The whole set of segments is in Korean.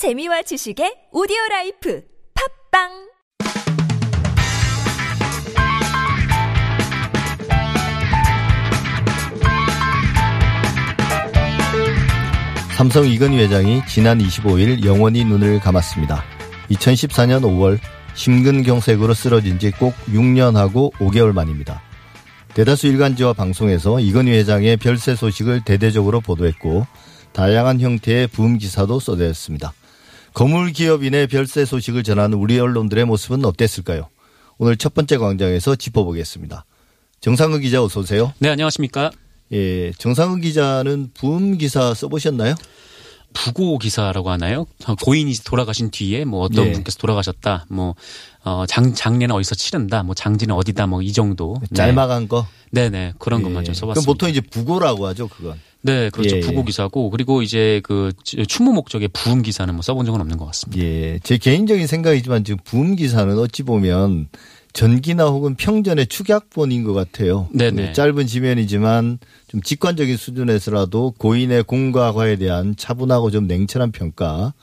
재미와 지식의 오디오 life 팟빵 삼성 이건희 회장이 지난 25일 영원히 눈을 감았습니다. 2014년 5월 심근경색으로 쓰러진 지 꼭 6년하고 5개월 만입니다. 대다수 일간지와 방송에서 이건희 회장의 별세 소식을 대대적으로 보도했고 다양한 형태의 부음 기사도 쏟아졌습니다. 거물 기업인의 별세 소식을 전하는 우리 언론들의 모습은 어땠을까요? 오늘 첫 번째 광장에서 짚어보겠습니다. 정상근 기자 어서 오세요. 네, 안녕하십니까? 예, 정상근 기자는 부음 기사 써보셨나요? 부고 기사라고 하나요? 고인이 돌아가신 뒤에 뭐 어떤 예. 분께서 돌아가셨다. 뭐 어, 장 장례는 어디서 치른다. 뭐 장지는 어디다. 뭐 이 정도. 네. 짤막한 거. 네네 그런 것만 예. 좀 써봤습니다. 그럼 보통 이제 부고라고 하죠, 그건. 네, 그렇죠. 예, 부고 예. 기사고 그리고 이제 그 추모 목적의 부음 기사는 뭐 써본 적은 없는 것 같습니다. 예, 제 개인적인 생각이지만 지금 부음 기사는 어찌 보면 전기나 혹은 평전의 축약본인 것 같아요. 네네. 그 짧은 지면이지만 좀 직관적인 수준에서라도 고인의 공과 과에 대한 차분하고 좀 냉철한 평가.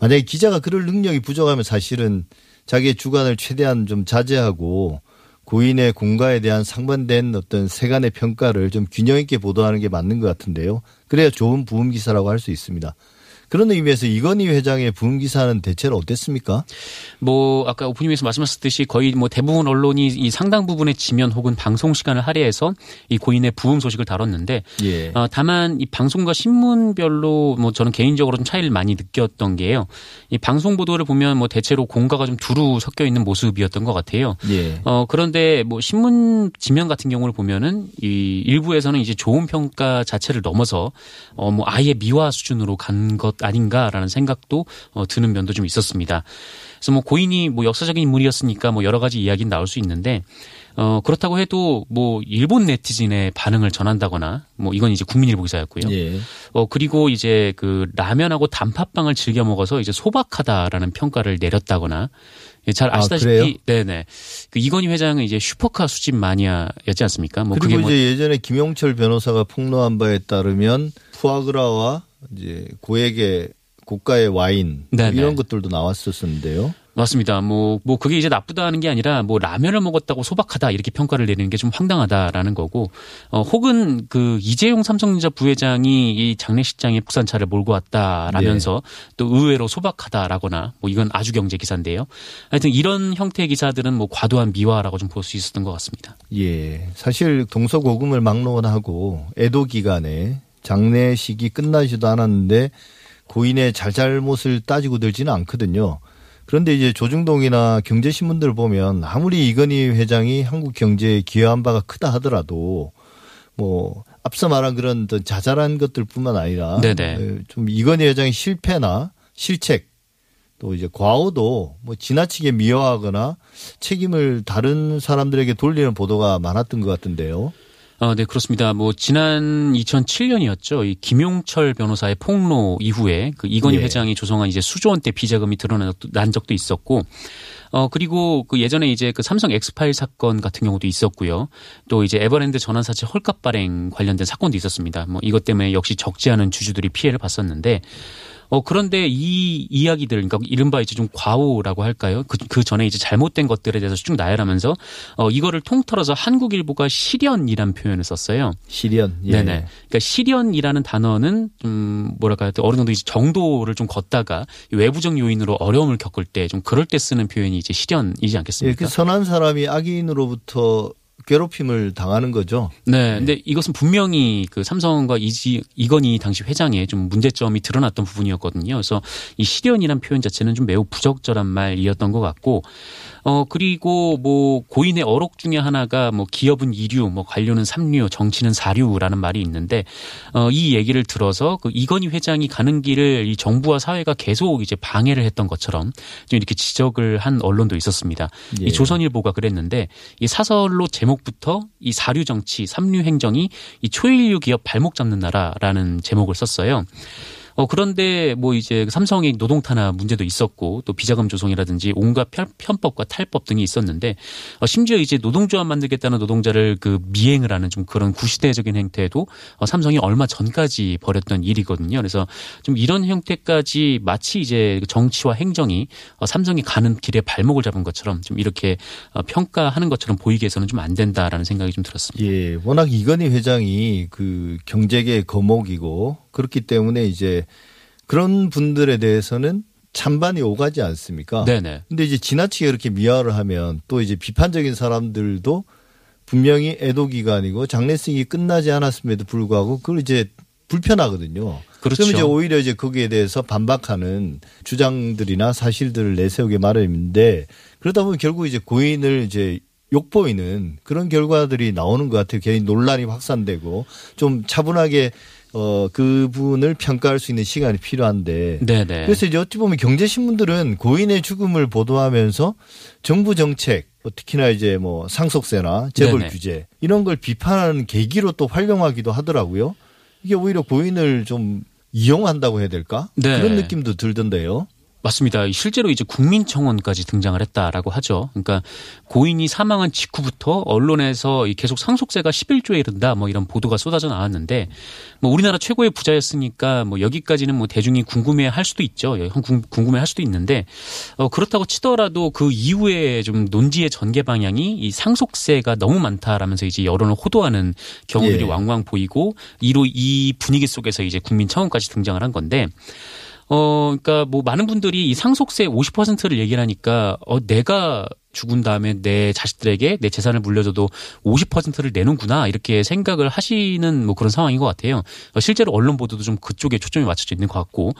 만약에 기자가 그럴 능력이 부족하면 사실은 자기의 주관을 최대한 좀 자제하고 고인의 공과에 대한 상반된 어떤 세간의 평가를 좀 균형 있게 보도하는 게 맞는 것 같은데요. 그래야 좋은 부음 기사라고 할 수 있습니다. 그런 의미에서 이건희 회장의 부음 기사는 대체로 어땠습니까? 뭐 아까 오프닝에서 말씀하셨듯이 거의 뭐 대부분 언론이 이 상당 부분의 지면 혹은 방송 시간을 할애해서 이 고인의 부음 소식을 다뤘는데 예. 어, 다만 이 방송과 신문별로 뭐 저는 개인적으로 좀 차이를 많이 느꼈던 게요. 이 방송 보도를 보면 뭐 대체로 공과가 좀 두루 섞여 있는 모습이었던 것 같아요. 예. 어 그런데 뭐 신문 지면 같은 경우를 보면은 이 일부에서는 이제 좋은 평가 자체를 넘어서 어 뭐 아예 미화 수준으로 간 것 아닌가라는 생각도 어 드는 면도 좀 있었습니다. 그래서 뭐 고인이 뭐 역사적인 인물이었으니까 뭐 여러 가지 이야기는 나올 수 있는데 어 그렇다고 해도 뭐 일본 네티즌의 반응을 전한다거나 뭐 이건 이제 국민일보 기사였고요. 예. 어 그리고 이제 그 라면하고 단팥빵을 즐겨 먹어서 이제 소박하다라는 평가를 내렸다거나 예, 잘 아, 아시다시피 그래요? 네네 그 이건희 회장은 이제 슈퍼카 수집 마니아였지 않습니까? 뭐 그리고 뭐 이제 예전에 김용철 변호사가 폭로한 바에 따르면 푸아그라와 이제 고액의 고가의 와인 뭐 네네. 이런 것들도 나왔었는데요. 맞습니다. 뭐, 뭐, 그게 이제 나쁘다는 게 아니라, 뭐, 라면을 먹었다고 소박하다, 이렇게 평가를 내리는 게 좀 황당하다라는 거고, 어, 혹은 그, 이재용 삼성전자 부회장이 이 장례식장에 부산차를 몰고 왔다라면서 또 의외로 소박하다라거나, 뭐, 이건 아주 경제 기사인데요. 하여튼 이런 형태의 기사들은 뭐, 과도한 미화라고 좀 볼 수 있었던 것 같습니다. 예. 사실 동서고금을 막론하고 애도 기간에 장례식이 끝나지도 않았는데 고인의 잘잘못을 따지고 들지는 않거든요. 그런데 이제 조중동이나 경제신문들 보면 아무리 이건희 회장이 한국 경제에 기여한 바가 크다 하더라도 뭐 앞서 말한 그런 어떤 자잘한 것들뿐만 아니라 네네. 에, 좀 이건희 회장의 실패나 실책 또 이제 과오도 뭐 지나치게 미화하거나 책임을 다른 사람들에게 돌리는 보도가 많았던 것 같은데요. 어, 네, 그렇습니다. 뭐, 지난 2007년이었죠. 이 김용철 변호사의 폭로 이후에 그 이건희 예. 회장이 조성한 이제 수조 원 대 비자금이 드러난 적도, 난 적도 있었고, 어, 그리고 그 예전에 이제 그 삼성 엑스파일 사건 같은 경우도 있었고요. 또 이제 에버랜드 전환사채 헐값 발행 관련된 사건도 있었습니다. 뭐 이것 때문에 역시 적지 않은 주주들이 피해를 봤었는데, 어, 그런데 이 이야기들, 그러니까 이른바 이제 좀 과오라고 할까요? 그, 그 전에 이제 잘못된 것들에 대해서 쭉 나열하면서, 어, 이거를 통틀어서 한국일보가 실연이란 표현을 썼어요. 실현. 예. 네네. 그러니까 실연이라는 단어는 좀 뭐랄까 요? 어느 정도 이제 정도를 좀 걷다가 외부적 요인으로 어려움을 겪을 때 좀 그럴 때 쓰는 표현이 이제 예, 않겠습니까? 그 선한 사람이 악인으로부터 괴롭힘을 당하는 거죠. 네, 근데 이것은 분명히 그 삼성과 이지 이건희 당시 회장의 좀 문제점이 드러났던 부분이었거든요. 그래서 이 실연이란 표현 자체는 좀 매우 부적절한 말이었던 것 같고, 어 그리고 뭐 고인의 어록 중에 하나가 뭐 기업은 이류, 뭐 관료는 삼류, 정치는 사류라는 말이 있는데, 어이 얘기를 들어서 그 이건희 회장이 가는 길을 이 정부와 사회가 계속 이제 방해를 했던 것처럼 좀 이렇게 지적을 한 언론도 있었습니다. 예. 이 조선일보가 그랬는데 이 사설로 제 목부터 이 사류 정치, 삼류 행정이 이 초일류 기업 발목 잡는 나라라는 제목을 썼어요. 어, 그런데 뭐 이제 삼성의 노동 탄압 문제도 있었고 또 비자금 조성이라든지 온갖 편법과 탈법 등이 있었는데 어, 심지어 이제 노동조합 만들겠다는 노동자를 그 미행을 하는 좀 그런 구시대적인 행태도 어, 삼성이 얼마 전까지 벌였던 일이거든요. 그래서 좀 이런 형태까지 마치 이제 정치와 행정이 어, 삼성이 가는 길에 발목을 잡은 것처럼 좀 이렇게 어, 평가하는 것처럼 보이게 해서는 좀 안 된다라는 생각이 좀 들었습니다. 예, 워낙 이건희 회장이 그 경제계 거목이고 그렇기 때문에 이제 그런 분들에 대해서는 찬반이 오가지 않습니까? 네네. 근데 이제 지나치게 그렇게 미화를 하면 또 이제 비판적인 사람들도 분명히 애도 기간이고 장례식이 끝나지 않았음에도 불구하고 그걸 이제 불편하거든요. 그렇죠. 그럼 이제 오히려 이제 거기에 대해서 반박하는 주장들이나 사실들을 내세우게 마련인데 그러다 보면 결국 이제 고인을 이제 욕보이는 그런 결과들이 나오는 것 같아요. 괜히 논란이 확산되고 좀 차분하게 어 그분을 평가할 수 있는 시간이 필요한데 네네. 그래서 이제 어찌 보면 경제신문들은 고인의 죽음을 보도하면서 정부 정책 뭐 특히나 이제 뭐 상속세나 재벌 네네. 규제 이런 걸 비판하는 계기로 또 활용하기도 하더라고요. 이게 오히려 고인을 좀 이용한다고 해야 될까? 네. 그런 느낌도 들던데요. 맞습니다. 실제로 이제 국민청원까지 등장을 했다라고 하죠. 그러니까 고인이 사망한 직후부터 언론에서 이 계속 상속세가 11조에 이른다 뭐 이런 보도가 쏟아져 나왔는데 뭐 우리나라 최고의 부자였으니까 뭐 여기까지는 뭐 대중이 궁금해 할 수도 있죠. 궁금해 할 수도 있는데 어 그렇다고 치더라도 그 이후에 좀 논지의 전개 방향이 이 상속세가 너무 많다라면서 이제 여론을 호도하는 경우들이 예. 왕왕 보이고 이로 이 분위기 속에서 이제 국민청원까지 등장을 한 건데 어, 그러니까 뭐 많은 분들이 이 상속세 50%를 얘기를 하니까 어, 내가 죽은 다음에 내 자식들에게 내 재산을 물려줘도 50%를 내는구나 이렇게 생각을 하시는 뭐 그런 상황인 것 같아요. 어, 실제로 언론 보도도 좀 그쪽에 초점이 맞춰져 있는 것 같고.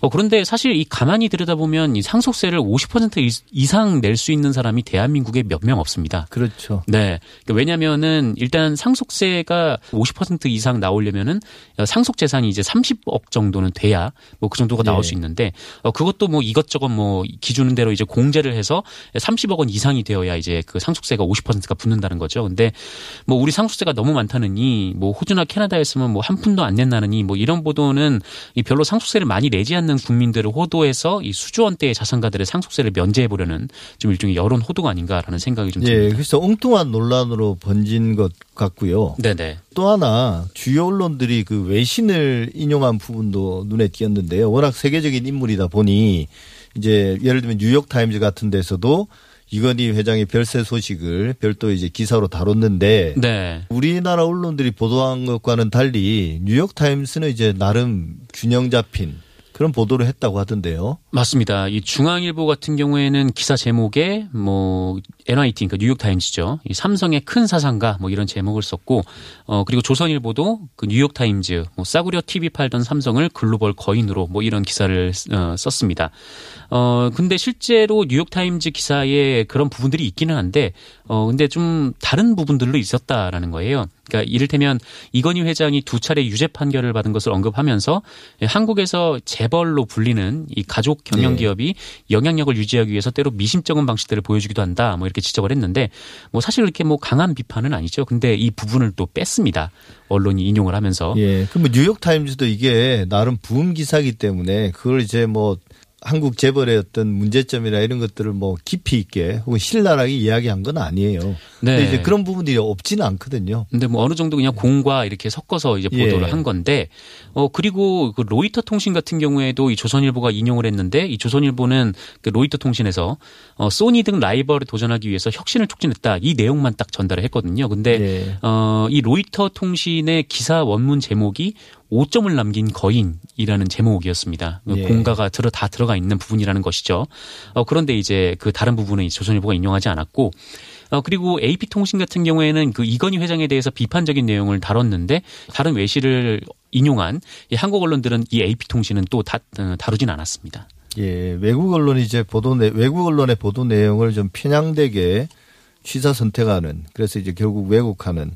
어, 그런데 사실 이 가만히 들여다보면 이 상속세를 50% 이- 이상 낼 수 있는 사람이 대한민국에 몇 명 없습니다. 그렇죠. 네. 그러니까 왜냐면은 일단 상속세가 50% 이상 나오려면은 상속 재산이 이제 30억 정도는 돼야 뭐 그 정도가 나올 네. 수 있는데 어 그것도 뭐 이것저것 뭐 기준대로 이제 공제를 해서 30억 원 이상이 되어야 이제 그 상속세가 50%가 붙는다는 거죠. 근데 뭐 우리 상속세가 너무 많다느니 뭐 호주나 캐나다였으면 뭐한 푼도 안 낸다느니 뭐 이런 보도는 이 별로 상속세를 많이 내지 않는 국민들을 호도해서 이 수조 원대의 자산가들의 상속세를 면제해 보려는 좀 일종의 여론 호도가 아닌가라는 생각이 좀 예, 듭니다. 그래서 엉뚱한 논란으로 번진 것 같고요. 네네. 또 하나 주요 언론들이 그 외신을 인용한 부분도 눈에 띄었는데요. 워낙 세계적인 인물이다 보니 이제 예를 들면 뉴욕 타임즈 같은 데서도 이건희 회장의 별세 소식을 별도 이제 기사로 다뤘는데 네. 우리나라 언론들이 보도한 것과는 달리 뉴욕 타임스는 이제 나름 균형 잡힌 그런 보도를 했다고 하던데요. 맞습니다. 이 중앙일보 같은 경우에는 기사 제목에 뭐 NYT 그러니까 뉴욕 타임즈죠. 이 삼성의 큰 사상가 뭐 이런 제목을 썼고 어 그리고 조선일보도 그 뉴욕 타임즈 뭐 싸구려 TV 팔던 삼성을 글로벌 거인으로 뭐 이런 기사를 어, 썼습니다. 어 근데 실제로 뉴욕 타임즈 기사에 그런 부분들이 있기는 한데 어 근데 좀 다른 부분들로 있었다라는 거예요. 그러니까 이를테면 이건희 회장이 두 차례 유죄 판결을 받은 것을 언급하면서 한국에서 재벌로 불리는 이 가족 경영 네. 기업이 영향력을 유지하기 위해서 때로 미심쩍은 방식들을 보여주기도 한다. 뭐 이렇게 지적을 했는데 뭐 사실 이렇게 뭐 강한 비판은 아니죠. 근데 이 부분을 또 뺐습니다. 언론이 인용을 하면서. 예. 그럼 뭐 뉴욕 타임즈도 이게 나름 부음 기사기 때문에 그걸 이제 뭐 한국 재벌의 어떤 문제점이나 이런 것들을 뭐 깊이 있게 혹은 신랄하게 이야기한 건 아니에요. 근데 네. 이제 그런 부분들이 없지는 않거든요. 근데 뭐 어느 정도 그냥 공과 이렇게 섞어서 이제 보도를 예. 한 건데 어 그리고 그 로이터 통신 같은 경우에도 이 조선일보가 인용을 했는데 이 조선일보는 그 로이터 통신에서 어 소니 등 라이벌에 도전하기 위해서 혁신을 촉진했다 이 내용만 딱 전달을 했거든요. 근데 예. 어이 로이터 통신의 기사 원문 제목이 5점을 남긴 거인이라는 제목이었습니다. 그 예. 공가가 들어 다 들어가 있는 부분이라는 것이죠. 어 그런데 이제 그 다른 부분은 이 조선일보가 인용하지 않았고 어, 그리고 AP통신 같은 경우에는 그 이건희 회장에 대해서 비판적인 내용을 다뤘는데 다른 외신을 인용한 이 한국 언론들은 이 AP통신은 또 다, 어, 다루진 않았습니다. 예. 외국 언론이 이제 보도 내 외국 언론의 보도 내용을 좀 편향되게 취사 선택하는 그래서 이제 결국 왜곡하는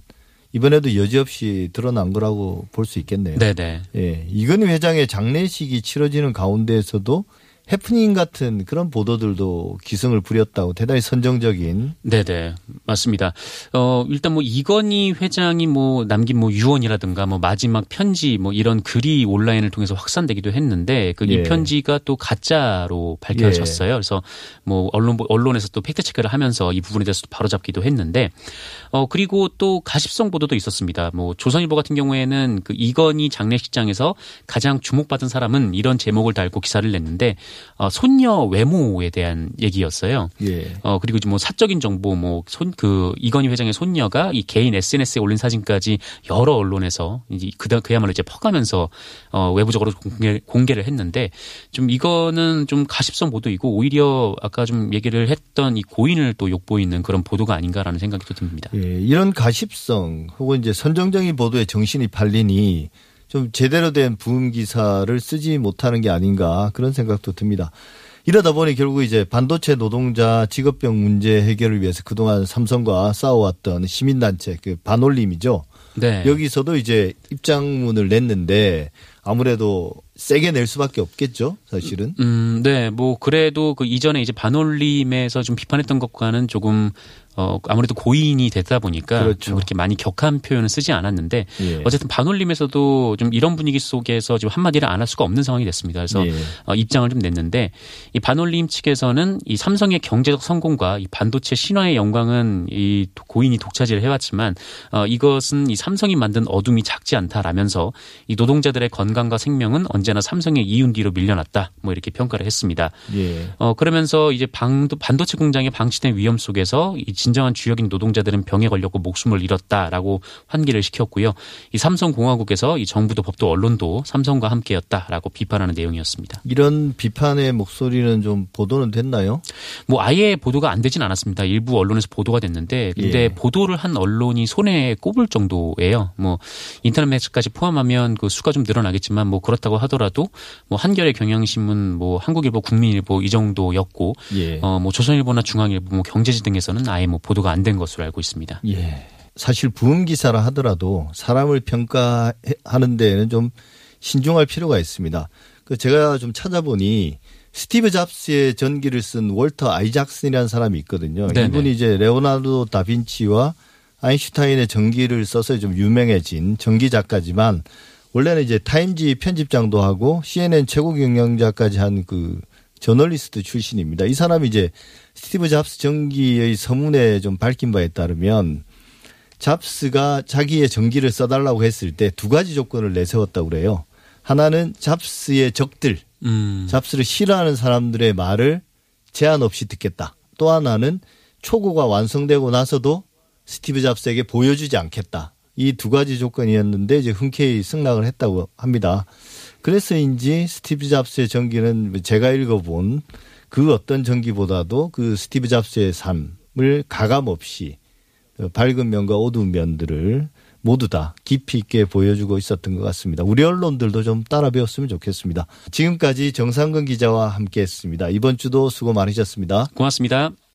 이번에도 여지없이 드러난 거라고 볼 수 있겠네요. 네네. 예. 이건희 회장의 장례식이 치러지는 가운데에서도 해프닝 같은 그런 보도들도 기승을 부렸다고 대단히 선정적인. 네네 맞습니다. 어 일단 뭐 이건희 회장이 뭐 남긴 뭐 유언이라든가 뭐 마지막 편지 뭐 이런 글이 온라인을 통해서 확산되기도 했는데 그이 예. 편지가 또 가짜로 밝혀졌어요. 그래서 뭐 언론 언론에서 또 팩트 체크를 하면서 이 부분에 대해서 바로잡기도 했는데 어 그리고 또 가십성 보도도 있었습니다. 뭐 조선일보 같은 경우에는 그 이건희 장례식장에서 가장 주목받은 사람은 이런 제목을 달고 기사를 냈는데 어, 손녀 외모에 대한 얘기였어요. 예. 어 그리고 뭐 사적인 정보 뭐 손 그 이건희 회장의 손녀가 이 개인 SNS에 올린 사진까지 여러 언론에서 이제 그다 그야말로 이제 퍼가면서 어 외부적으로 공개, 공개를 했는데 좀 이거는 좀 가십성 보도이고 오히려 아까 좀 얘기를 했던 이 고인을 또 욕보이는 그런 보도가 아닌가라는 생각이 또 듭니다. 예, 이런 가십성 혹은 이제 선정적인 보도에 정신이 팔리니 좀 제대로 된 부음 기사를 쓰지 못하는 게 아닌가 그런 생각도 듭니다. 이러다 보니 결국 이제 반도체 노동자 직업병 문제 해결을 위해서 그동안 삼성과 싸워왔던 시민단체 그 반올림이죠. 네. 여기서도 이제 입장문을 냈는데 아무래도 세게 낼 수밖에 없겠죠, 사실은. 음, 네, 뭐 그래도 그 이전에 이제 반올림에서 좀 비판했던 것과는 조금 어 아무래도 고인이 됐다 보니까 그렇죠. 좀 그렇게 많이 격한 표현을 쓰지 않았는데 예. 어쨌든 반올림에서도 좀 이런 분위기 속에서 지금 한마디를 안 할 수가 없는 상황이 됐습니다. 그래서 예. 어, 입장을 좀 냈는데 이 반올림 측에서는 이 삼성의 경제적 성공과 이 반도체 신화의 영광은 이 고인이 독차지를 해왔지만 어, 이것은 이 삼성이 만든 어둠이 작지 않다라면서 이 노동자들의 건강과 생명은 언제 나 삼성의 이윤 뒤로 밀려났다. 뭐 이렇게 평가를 했습니다. 예. 어 그러면서 이제 방도, 반도체 공장에 방치된 위험 속에서 이 진정한 주역인 노동자들은 병에 걸렸고 목숨을 잃었다라고 환기를 시켰고요. 이 삼성 공화국에서 이 정부도 법도 언론도 삼성과 함께였다라고 비판하는 내용이었습니다. 이런 비판의 목소리는 좀 보도는 됐나요? 뭐 아예 보도가 안 되진 않았습니다. 일부 언론에서 보도가 됐는데 근데 예. 보도를 한 언론이 손에 꼽을 정도예요. 뭐 인터넷 매체까지 포함하면 그 수가 좀 늘어나겠지만 뭐 그렇다고 하더라도 뭐 한겨레 경향신문 뭐 한국일보 국민일보 이 정도였고 예. 어뭐 조선일보나 중앙일보 뭐 경제지 등에서는 아예 뭐 보도가 안 된 것으로 알고 있습니다. 예. 사실 부음 기사라 하더라도 사람을 평가하는 데에는 좀 신중할 필요가 있습니다. 그 제가 좀 찾아보니 스티브 잡스의 전기를 쓴 월터 아이작슨이라는 사람이 있거든요. 네네. 이분이 이제 레오나르도 다빈치와 아인슈타인의 전기를 써서 좀 유명해진 전기 작가지만 원래는 이제 타임지 편집장도 하고 CNN 최고 경영자까지 한 그 저널리스트 출신입니다. 이 사람이 이제 스티브 잡스 전기의 서문에 좀 밝힌 바에 따르면 잡스가 자기의 전기를 써달라고 했을 때 두 가지 조건을 내세웠다고 그래요. 하나는 잡스의 적들, 음. 잡스를 싫어하는 사람들의 말을 제한 없이 듣겠다. 또 하나는 초고가 완성되고 나서도 스티브 잡스에게 보여주지 않겠다. 이 두 가지 조건이었는데 이제 흔쾌히 승낙을 했다고 합니다. 그래서인지 스티브 잡스의 전기는 제가 읽어본 그 어떤 전기보다도 그 스티브 잡스의 삶을 가감 없이 밝은 면과 어두운 면들을 모두 다 깊이 있게 보여주고 있었던 것 같습니다. 우리 언론들도 좀 따라 배웠으면 좋겠습니다. 지금까지 정상근 기자와 함께 했습니다. 이번 주도 수고 많으셨습니다. 고맙습니다.